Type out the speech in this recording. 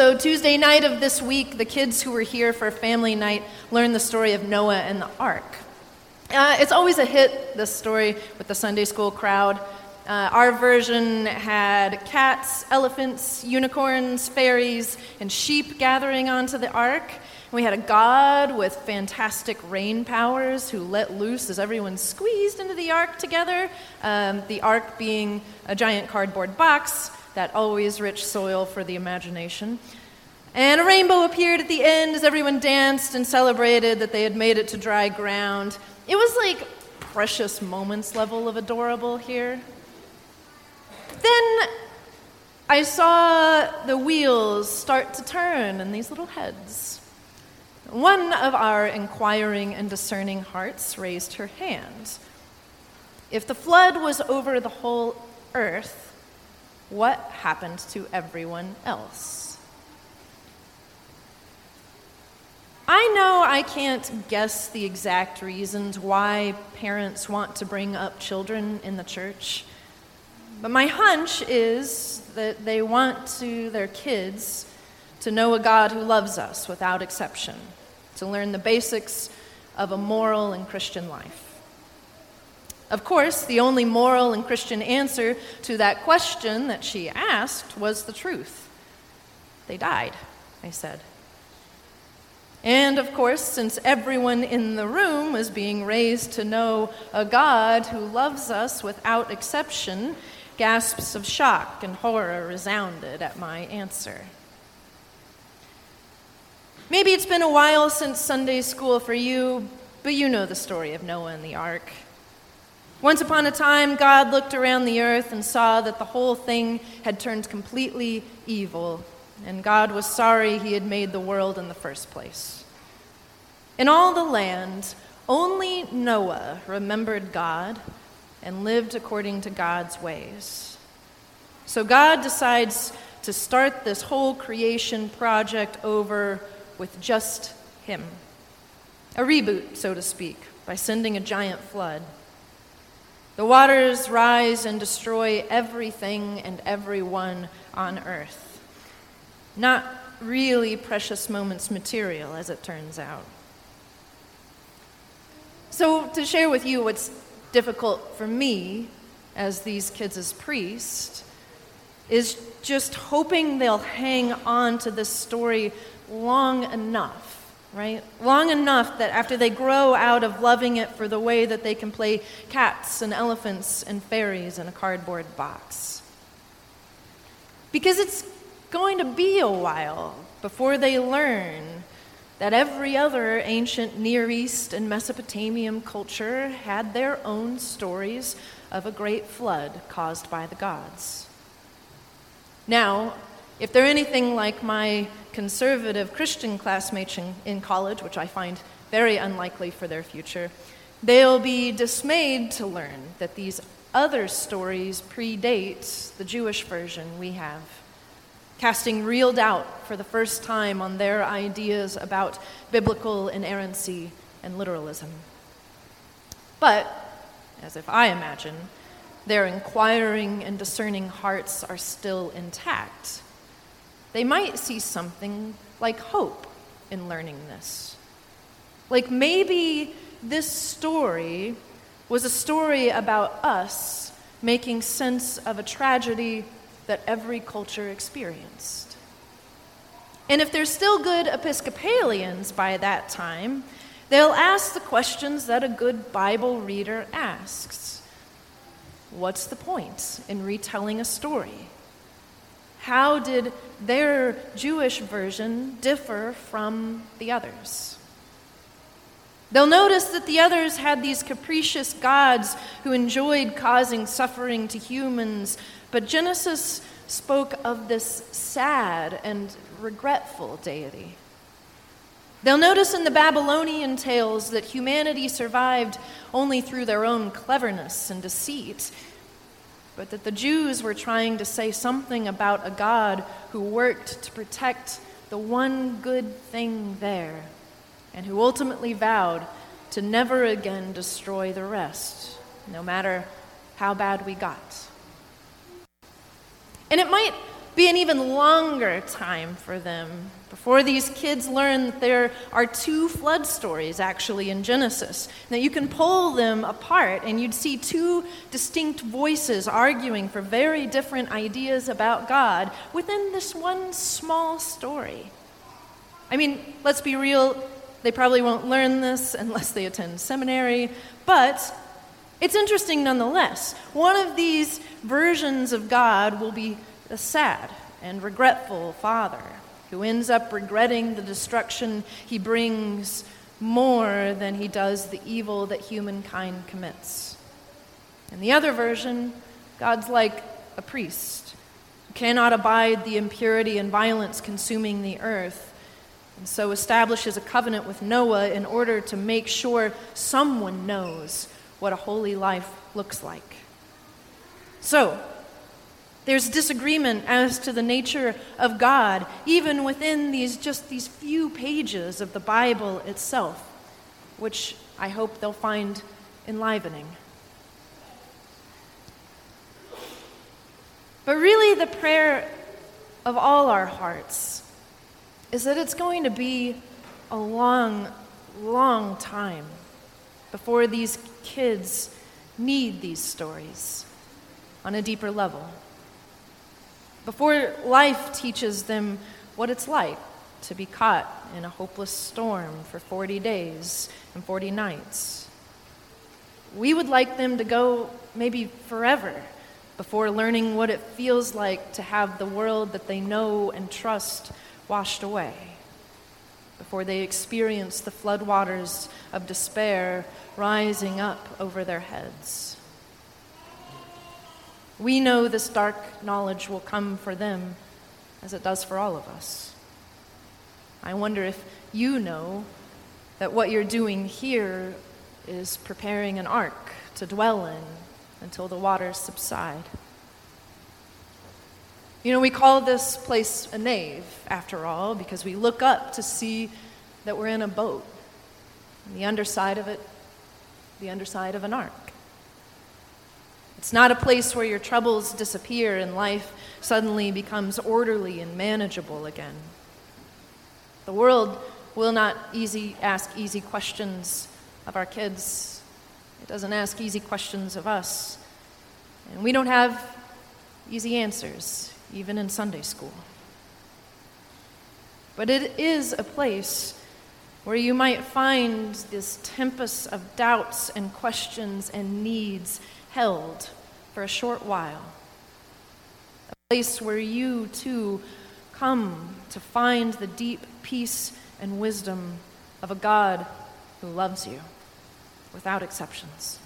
So, Tuesday night of this week, the kids who were here for family night learned the story of Noah and the ark. Uh, it's always a hit, this story, with the Sunday school crowd. Uh, our version had cats, elephants, unicorns, fairies, and sheep gathering onto the ark. We had a god with fantastic rain powers who let loose as everyone squeezed into the ark together, um, the ark being a giant cardboard box, that always rich soil for the imagination. And a rainbow appeared at the end as everyone danced and celebrated that they had made it to dry ground. It was like precious moments level of adorable here. Then I saw the wheels start to turn in these little heads. One of our inquiring and discerning hearts raised her hand. If the flood was over the whole earth, what happened to everyone else? I know I can't guess the exact reasons why parents want to bring up children in the church, but my hunch is that they want to their kids to know a God who loves us without exception to learn the basics of a moral and Christian life. Of course, the only moral and Christian answer to that question that she asked was the truth. They died, I said. And of course, since everyone in the room was being raised to know a God who loves us without exception, gasps of shock and horror resounded at my answer. Maybe it's been a while since Sunday school for you, but you know the story of Noah and the ark. Once upon a time, God looked around the earth and saw that the whole thing had turned completely evil, and God was sorry he had made the world in the first place. In all the land, only Noah remembered God and lived according to God's ways. So God decides to start this whole creation project over with just him. A reboot, so to speak, by sending a giant flood. The waters rise and destroy everything and everyone on earth. Not really precious moments material, as it turns out. So, to share with you what's difficult for me as these kids as priest is just hoping they'll hang on to this story long enough, right? Long enough that after they grow out of loving it for the way that they can play cats and elephants and fairies in a cardboard box. Because it's going to be a while before they learn that every other ancient Near East and Mesopotamian culture had their own stories of a great flood caused by the gods. Now, if they're anything like my conservative Christian classmates in, in college, which I find very unlikely for their future, they'll be dismayed to learn that these other stories predate the Jewish version we have, casting real doubt for the first time on their ideas about biblical inerrancy and literalism. But, as if I imagine, their inquiring and discerning hearts are still intact they might see something like hope in learning this. Like maybe this story was a story about us making sense of a tragedy that every culture experienced. And if they're still good Episcopalians by that time, they'll ask the questions that a good Bible reader asks What's the point in retelling a story? How did their Jewish version differ from the others? They'll notice that the others had these capricious gods who enjoyed causing suffering to humans, but Genesis spoke of this sad and regretful deity. They'll notice in the Babylonian tales that humanity survived only through their own cleverness and deceit, but that the Jews were trying to say something about a God who worked to protect the one good thing there, and who ultimately vowed to never again destroy the rest, no matter how bad we got. And it might be an even longer time for them before these kids learn that there are two flood stories actually in Genesis. That you can pull them apart and you'd see two distinct voices arguing for very different ideas about God within this one small story. I mean, let's be real, they probably won't learn this unless they attend seminary, but it's interesting nonetheless. One of these versions of God will be a sad and regretful father who ends up regretting the destruction he brings more than he does the evil that humankind commits. In the other version, God's like a priest who cannot abide the impurity and violence consuming the earth, and so establishes a covenant with Noah in order to make sure someone knows what a holy life looks like. So, there's disagreement as to the nature of God, even within these just these few pages of the Bible itself, which I hope they'll find enlivening. But really, the prayer of all our hearts is that it's going to be a long, long time before these kids need these stories on a deeper level before life teaches them what it's like to be caught in a hopeless storm for 40 days and 40 nights. We would like them to go maybe forever before learning what it feels like to have the world that they know and trust washed away, before they experience the floodwaters of despair rising up over their heads. We know this dark knowledge will come for them as it does for all of us. I wonder if you know that what you're doing here is preparing an ark to dwell in until the waters subside. You know, we call this place a nave, after all, because we look up to see that we're in a boat. The underside of it, the underside of an ark. It's not a place where your troubles disappear and life suddenly becomes orderly and manageable again. The world will not easy ask easy questions of our kids. It doesn't ask easy questions of us. And we don't have easy answers, even in Sunday school. But it is a place where you might find this tempest of doubts and questions and needs held for a short while. A place where you too come to find the deep peace and wisdom of a God who loves you without exceptions.